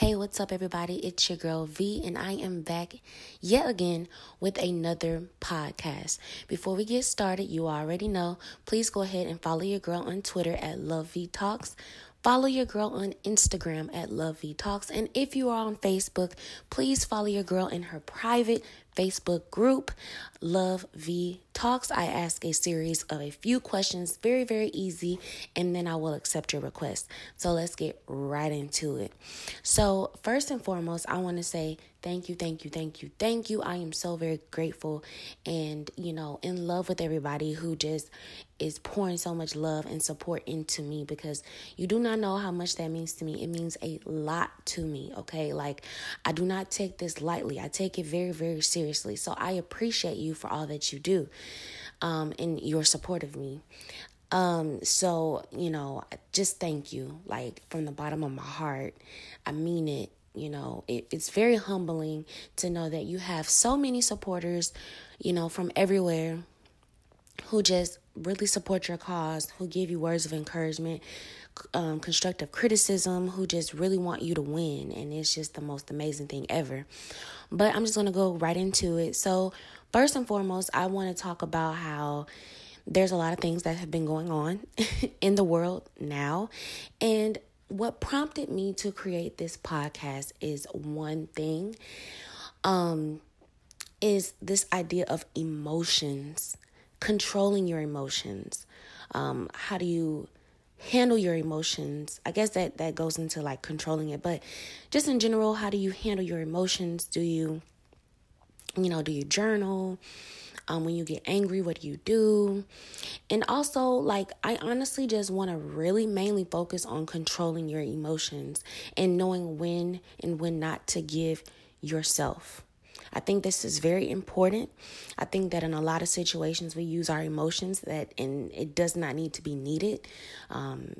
Hey, what's up, everybody? It's your girl V, and I am back yet again with another podcast. Before we get started, you already know, please go ahead and follow your girl on Twitter at Love V Talks. Follow your girl on Instagram at Love V Talks. And if you are on Facebook, please follow your girl in her private Facebook group, Love V Talks. I ask a series of a few questions, very, very easy, and then I will accept your request. So let's get right into it. So, first and foremost, I want to say thank you, thank you, thank you, thank you. I am so very grateful and, you know, in love with everybody who just is pouring so much love and support into me because you do not know how much that means to me. It means a lot to me, okay? Like, I do not take this lightly, I take it very, very seriously seriously. So I appreciate you for all that you do um, and your support of me. Um, so, you know, just thank you, like from the bottom of my heart. I mean it. You know, it, it's very humbling to know that you have so many supporters, you know, from everywhere who just really support your cause, who give you words of encouragement, um, constructive criticism, who just really want you to win. And it's just the most amazing thing ever. But I'm just going to go right into it. So, first and foremost, I want to talk about how there's a lot of things that have been going on in the world now. And what prompted me to create this podcast is one thing um is this idea of emotions controlling your emotions um how do you handle your emotions. I guess that that goes into like controlling it but just in general how do you handle your emotions? Do you you know do you journal? Um, when you get angry what do you do? And also like i honestly just want to really mainly focus on controlling your emotions and knowing when and when not to give yourself I think this is very important. I think that in a lot of situations we use our emotions that and it does not need to be needed. Um,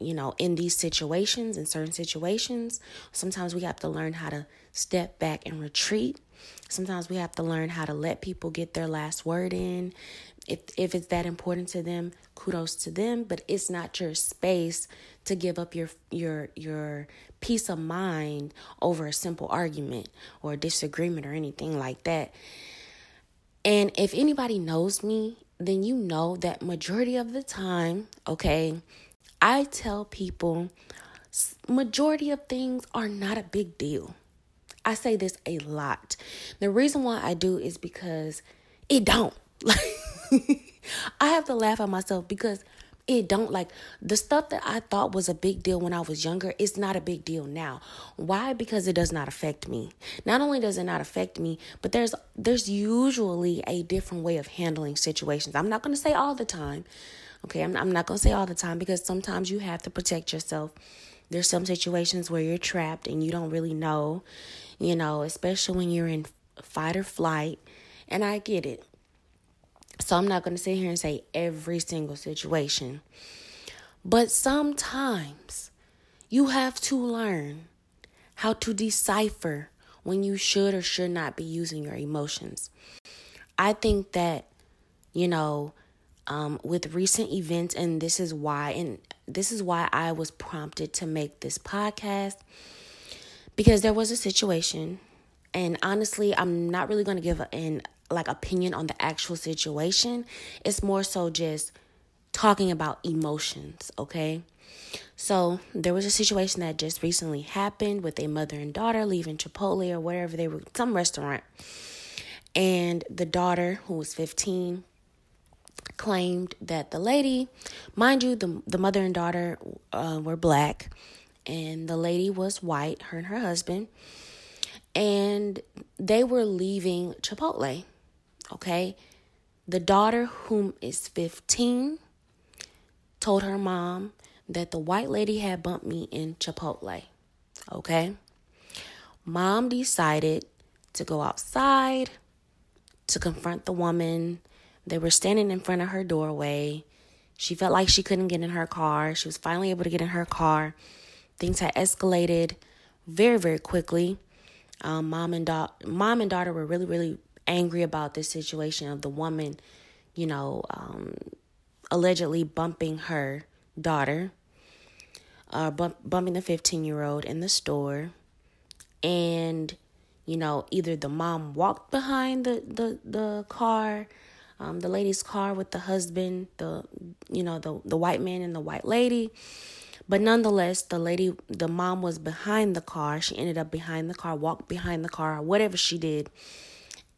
you know, in these situations, in certain situations, sometimes we have to learn how to step back and retreat. Sometimes we have to learn how to let people get their last word in. If if it's that important to them, kudos to them, but it's not your space to give up your your your peace of mind over a simple argument or a disagreement or anything like that. And if anybody knows me, then you know that majority of the time, okay, I tell people majority of things are not a big deal. I say this a lot. The reason why I do is because it don't. Like I have to laugh at myself because it don't like the stuff that I thought was a big deal when I was younger, it's not a big deal now. Why? Because it does not affect me. Not only does it not affect me, but there's there's usually a different way of handling situations. I'm not going to say all the time. Okay, I'm I'm not going to say all the time because sometimes you have to protect yourself. There's some situations where you're trapped and you don't really know, you know, especially when you're in fight or flight, and I get it. So I'm not going to sit here and say every single situation. But sometimes you have to learn how to decipher when you should or should not be using your emotions. I think that, you know, um, with recent events, and this is why, and this is why I was prompted to make this podcast because there was a situation, and honestly, I'm not really going to give an like opinion on the actual situation. It's more so just talking about emotions, okay? So, there was a situation that just recently happened with a mother and daughter leaving Chipotle or whatever they were, some restaurant. And the daughter, who was 15, claimed that the lady, mind you, the, the mother and daughter uh, were black, and the lady was white, her and her husband, and they were leaving Chipotle. Okay. The daughter, whom is 15, told her mom that the white lady had bumped me in Chipotle. Okay. Mom decided to go outside to confront the woman. They were standing in front of her doorway. She felt like she couldn't get in her car. She was finally able to get in her car. Things had escalated very, very quickly. Um, mom and da- mom and daughter were really, really angry about this situation of the woman, you know, um, allegedly bumping her daughter, uh, bump, bumping the 15 year old in the store. and you know either the mom walked behind the the the car um, the lady's car with the husband the you know the the white man and the white lady. But nonetheless the lady the mom was behind the car. She ended up behind the car walked behind the car whatever she did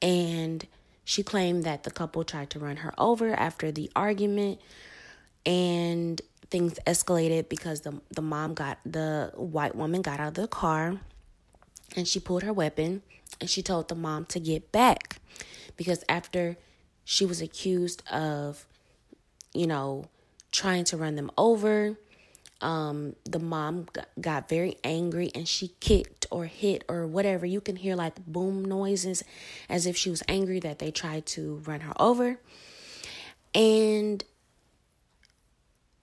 and she claimed that the couple tried to run her over after the argument. And things escalated because the the mom got the white woman got out of the car and she pulled her weapon and she told the mom to get back. Because after she was accused of you know trying to run them over um the mom got very angry and she kicked or hit or whatever. You can hear like boom noises as if she was angry that they tried to run her over. And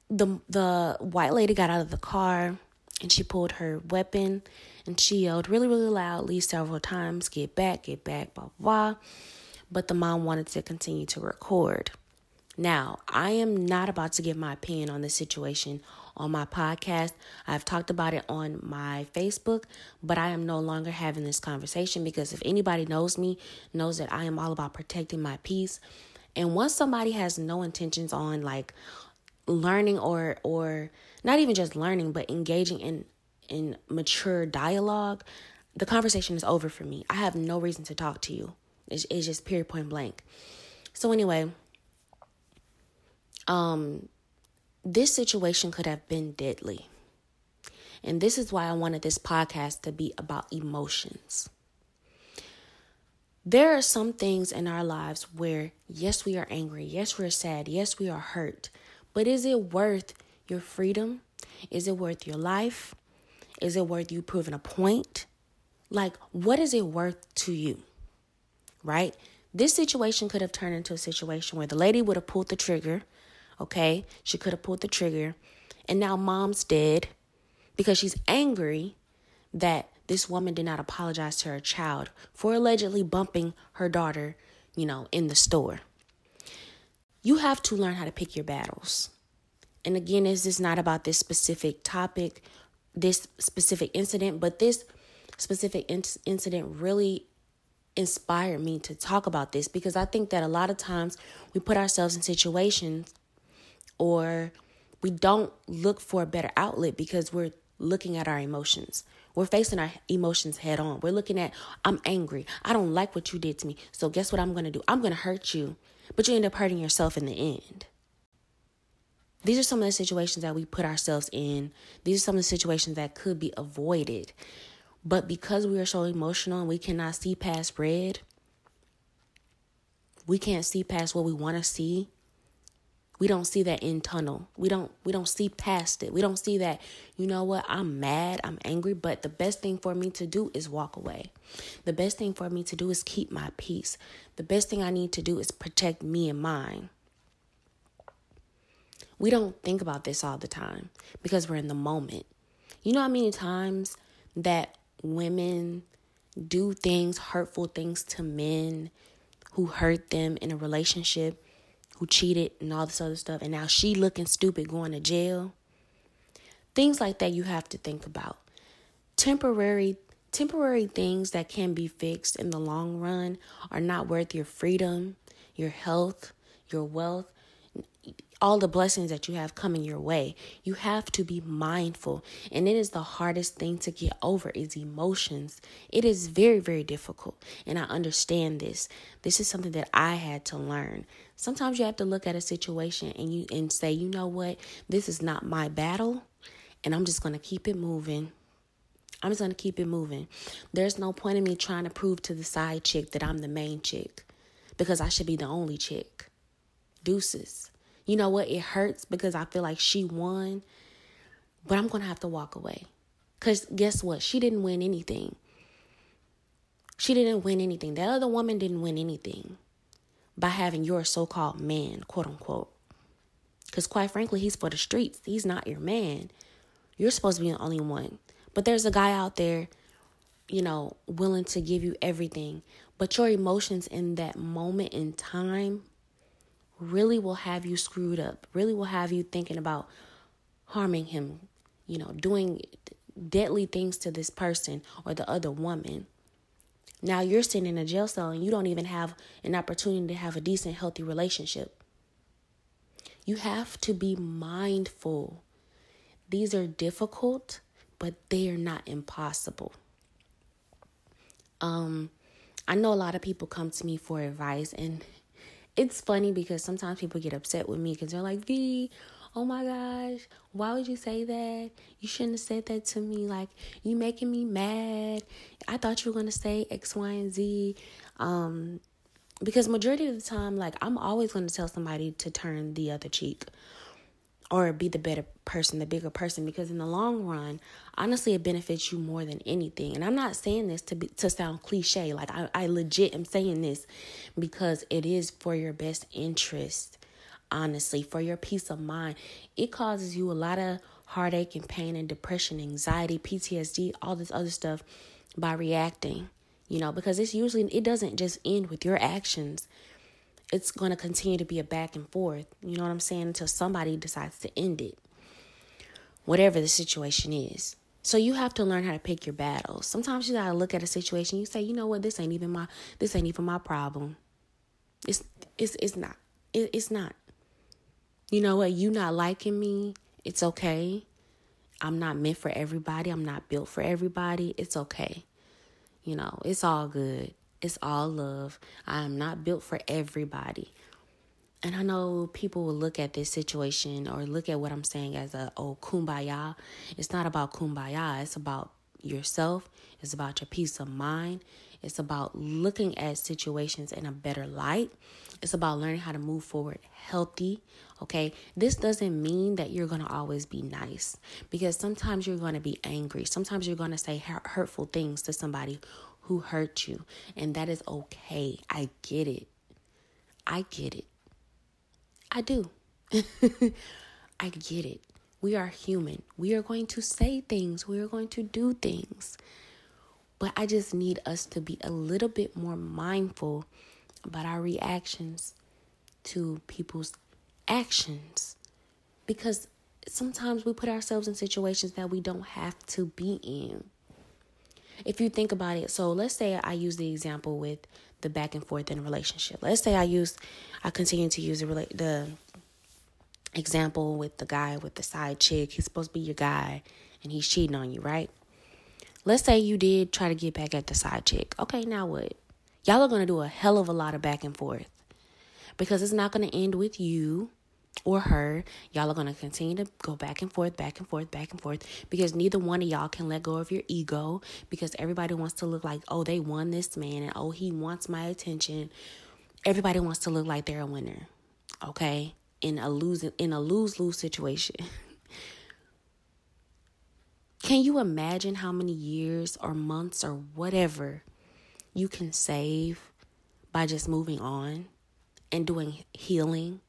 the the white lady got out of the car and she pulled her weapon and she yelled really really loudly several times get back get back blah blah. But the mom wanted to continue to record. Now i am not about to give my opinion on this situation on my podcast. I've talked about it on my facebook but i am no longer having this conversation because if anybody knows me knows that i am all about protecting my peace. And once somebody has no intentions on like learning or or not even just learning but engaging in in mature dialogue the conversation is over for me. I have no reason to talk to you. It's, it's just period point blank. So anyway um this situation could have been deadly and this is why i wanted this podcast to be about emotions there are some things in our lives where yes we are angry yes we're sad yes we are hurt but is it worth your freedom? Is it worth your life? Is it worth you proving a point? Like, what is it worth to you? Right? This situation could have turned into a situation where the lady would have pulled the trigger. Okay? She could have pulled the trigger. And now mom's dead because she's angry that this woman did not apologize to her child for allegedly bumping her daughter, you know, in the store you have to learn how to pick your battles. And again, this is not about this specific topic, this specific incident, but this specific in- incident really inspired me to talk about this because I think that a lot of times we put ourselves in situations or we don't look for a better outlet because we're looking at our emotions. We're facing our emotions head on. We're looking at, I'm angry. I don't like what you did to me. So, guess what I'm going to do? I'm going to hurt you but you end up hurting yourself in the end. These are some of the situations that we put ourselves in. These are some of the situations that could be avoided. But because we are so emotional and we cannot see past red, we can't see past what we want to see we don't see that in tunnel. We don't we don't see past it. We don't see that you know what i'm mad i'm angry but the best thing for me to do is walk away. The best thing for me to do is keep my peace. The best thing i need to do is protect me and mine. We don't think about this all the time because we're in the moment. You know how many times that women do things hurtful things to men who hurt them in a relationship who cheated and all this other stuff, and now she looking stupid going to jail. Things like that you have to think about. Temporary temporary things that can be fixed in the long run are not worth your freedom, your health, your wealth, all the blessings that you have coming your way. You have to be mindful. And it is the hardest thing to get over is emotions. It is very, very difficult. And I understand this. This is something that I had to learn. Sometimes you have to look at a situation and you and say, you know what, this is not my battle, and I'm just gonna keep it moving. I'm just gonna keep it moving. There's no point in me trying to prove to the side chick that I'm the main chick because I should be the only chick. Deuces. You know what? It hurts because I feel like she won, but I'm going to have to walk away. Because guess what? She didn't win anything. She didn't win anything. That other woman didn't win anything by having your so called man, quote unquote. Because quite frankly, he's for the streets. He's not your man. You're supposed to be the only one. But there's a guy out there, you know, willing to give you everything. But your emotions in that moment in time really will have you screwed up, really will have you thinking about harming him, you know, doing deadly things to this person or the other woman. Now you're sitting in a jail cell and you don't even have an opportunity to have a decent, healthy relationship. You have to be mindful. These are difficult, but they are not impossible. Um, I know a lot of people come to me for advice, and it's funny because sometimes people get upset with me because they're like, V, oh my gosh, why would you say that? You shouldn't have said that to me. Like, you making me mad. I thought you were going to say X, Y, and Z. Um, because majority of the time, like, I'm always going to tell somebody to turn the other cheek or be the better person, the bigger person because in the long run, honestly it benefits you more than anything. And I'm not saying this to be to sound cliche. Like I, I legit am saying this because it is for your best interest honestly, for your peace of mind. It causes you a lot of heartache and pain and depression, anxiety, PTSD, all this other stuff by reacting, you know, because it's usually, it doesn't just end with your actions. It's going to continue to be a back and forth, you know what I'm saying, until somebody decides to end it, whatever the situation is. So you have to learn how to pick your battles. Sometimes you gotta look at a situation. You say, you know what, this ain't even my this ain't even my problem. It's it's it's not. It, it's not you know what, you not liking me, it's okay. I'm not meant for everybody. I'm not built for everybody. It's okay. You know, it's all good. It's all love. I am not built for everybody. And I know people will look at this situation or look at what I'm saying as a oh kumbaya. It's not about kumbaya. It's about yourself. It's about your peace of mind. It's about looking at situations in a better light. It's about learning how to move forward healthy. Okay. This doesn't mean that you're going to always be nice because sometimes you're going to be angry. Sometimes you're going to say hurtful things to somebody who hurt you. And that is okay. I get it. I get it. I do. I get it. We are human. We are going to say things. We are going to do things. But I just need us to be a little bit more mindful about our reactions to people's actions. Because sometimes we put ourselves in situations that we don't have to be in. If you think about it, so let's say I use the example with the back and forth in a relationship. Let's say I use, I continue to use the the example with the guy with the side chick. He's supposed to be your guy, and he's cheating on you, right? Let's say you did try to get back at the side chick. Okay, now what? Y'all are going to do a hell of a lot of back and forth because it's not going to end with you or her. Y'all are going to continue to go back and forth, back and forth, back and forth because neither one of y'all can let go of your ego because everybody wants to look like, oh, they won this man and oh, he wants my attention. Everybody wants to look like they're a winner. Okay? In a lose in a lose-lose situation. Can you imagine how many years or months or whatever you can save by just moving on and doing healing?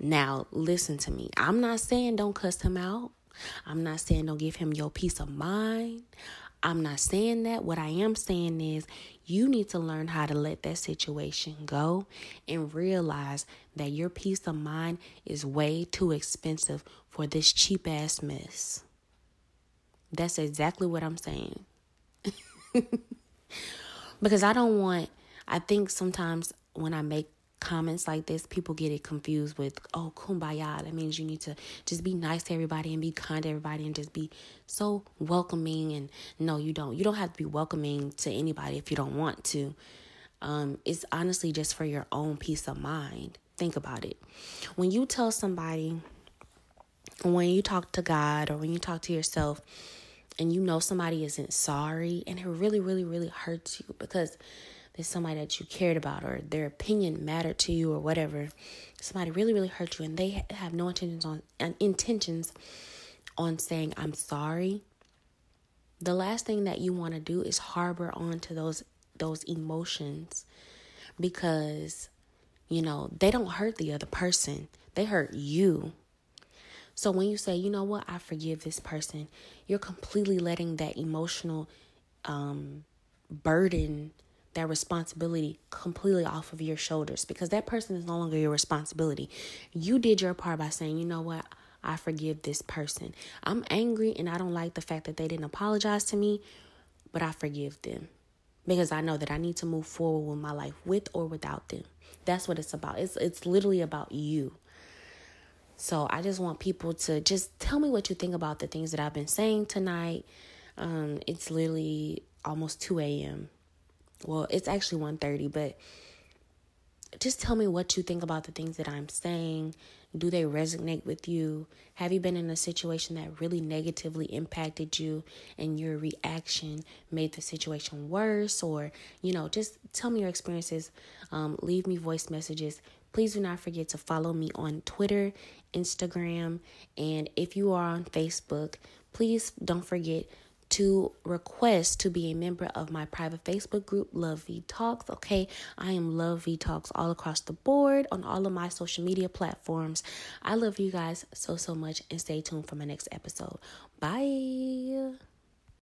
Now, listen to me. I'm not saying don't cuss him out. I'm not saying don't give him your peace of mind. I'm not saying that. What I am saying is you need to learn how to let that situation go and realize that your peace of mind is way too expensive for this cheap ass mess. That's exactly what I'm saying. because I don't want, I think sometimes when I make comments like this, people get it confused with, oh, kumbaya. That means you need to just be nice to everybody and be kind to everybody and just be so welcoming. And no, you don't. You don't have to be welcoming to anybody if you don't want to. Um, it's honestly just for your own peace of mind. Think about it. When you tell somebody, when you talk to God or when you talk to yourself, and you know somebody isn't sorry and it really really really hurts you because there's somebody that you cared about or their opinion mattered to you or whatever. Somebody really really hurt you and they have no intentions on intentions on saying i'm sorry. The last thing that you want to do is harbor onto those those emotions because you know they don't hurt the other person. They hurt you. So when you say, you know what, I forgive this person, you're completely letting that emotional um, burden, that responsibility completely off of your shoulders because that person is no longer your responsibility. You did your part by saying, you know what, I forgive this person. I'm angry and I don't like the fact that they didn't apologize to me, but I forgive them because I know that I need to move forward with my life with or without them. That's what it's about. It's it's literally about you. So I just want people to just tell me what you think about the things that I've been saying tonight. Um, it's literally almost 2 a.m. Well, it's actually 1.30, but just tell me what you think about the things that I'm saying. Do they resonate with you? Have you been in a situation that really negatively impacted you and your reaction made the situation worse? Or, you know, just tell me your experiences. Um, leave me voice messages. Please do not forget to follow me on Twitter, Instagram, and if you are on Facebook, please don't forget to request to be a member of my private Facebook group, Love V Talks. Okay, I am Love V Talks all across the board on all of my social media platforms. I love you guys so, so much and stay tuned for my next episode. Bye.